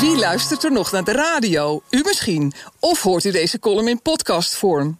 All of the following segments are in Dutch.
Wie luistert er nog naar de radio? U misschien. Of hoort u deze column in podcastvorm?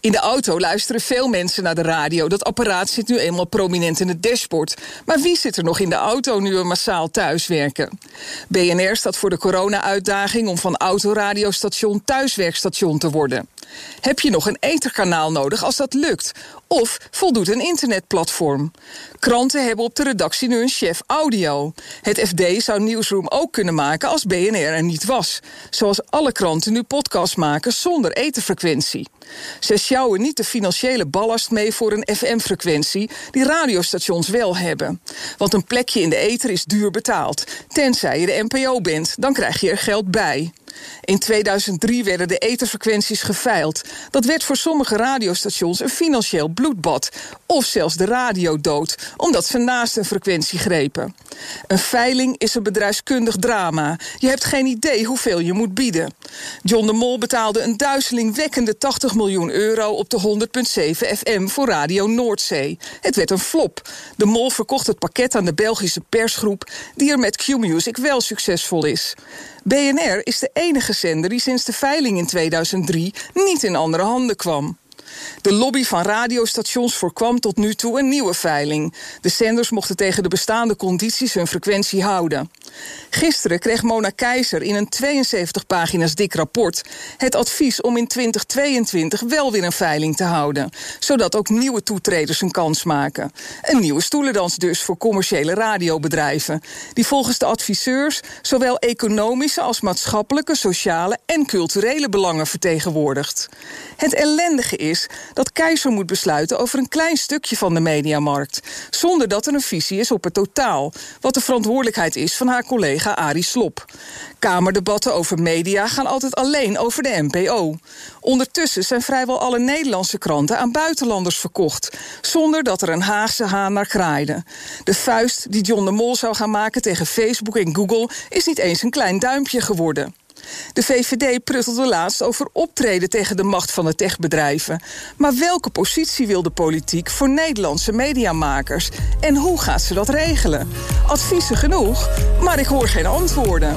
In de auto luisteren veel mensen naar de radio. Dat apparaat zit nu eenmaal prominent in het dashboard. Maar wie zit er nog in de auto nu we massaal thuiswerken? BNR staat voor de corona-uitdaging om van autoradiostation thuiswerkstation te worden. Heb je nog een etherkanaal nodig als dat lukt? Of voldoet een internetplatform? Kranten hebben op de redactie nu een chef audio. Het FD zou Newsroom ook kunnen maken als BNR er niet was. Zoals alle kranten nu podcasts maken zonder etherfrequentie. Ze sjouwen niet de financiële ballast mee voor een FM-frequentie die radiostations wel hebben. Want een plekje in de ether is duur betaald. Tenzij je de NPO bent, dan krijg je er geld bij. In 2003 werden de etherfrequenties geveild. Dat werd voor sommige radiostations een financieel bloedbad. Of zelfs de radio dood, omdat ze naast een frequentie grepen. Een veiling is een bedrijfskundig drama. Je hebt geen idee hoeveel je moet bieden. John de Mol betaalde een duizelingwekkende 80 miljoen euro op de 100.7 FM voor Radio Noordzee. Het werd een flop. De Mol verkocht het pakket aan de Belgische persgroep, die er met Q-Music wel succesvol is. BNR is de enige zender die sinds de veiling in 2003 niet in andere handen kwam. De lobby van radiostations voorkwam tot nu toe een nieuwe veiling. De zenders mochten tegen de bestaande condities hun frequentie houden. Gisteren kreeg Mona Keizer in een 72 pagina's dik rapport het advies om in 2022 wel weer een veiling te houden, zodat ook nieuwe toetreders een kans maken. Een nieuwe stoelendans dus voor commerciële radiobedrijven, die volgens de adviseurs zowel economische als maatschappelijke, sociale en culturele belangen vertegenwoordigt. Het ellendige dat Keizer moet besluiten over een klein stukje van de mediamarkt, zonder dat er een visie is op het totaal, wat de verantwoordelijkheid is van haar collega Arie Slop. Kamerdebatten over media gaan altijd alleen over de NPO. Ondertussen zijn vrijwel alle Nederlandse kranten aan buitenlanders verkocht, zonder dat er een Haagse haan naar kraaide. De vuist die John de Mol zou gaan maken tegen Facebook en Google is niet eens een klein duimpje geworden. De VVD pruttelde laatst over optreden tegen de macht van de techbedrijven. Maar welke positie wil de politiek voor Nederlandse mediamakers? En hoe gaat ze dat regelen? Adviezen genoeg, maar ik hoor geen antwoorden.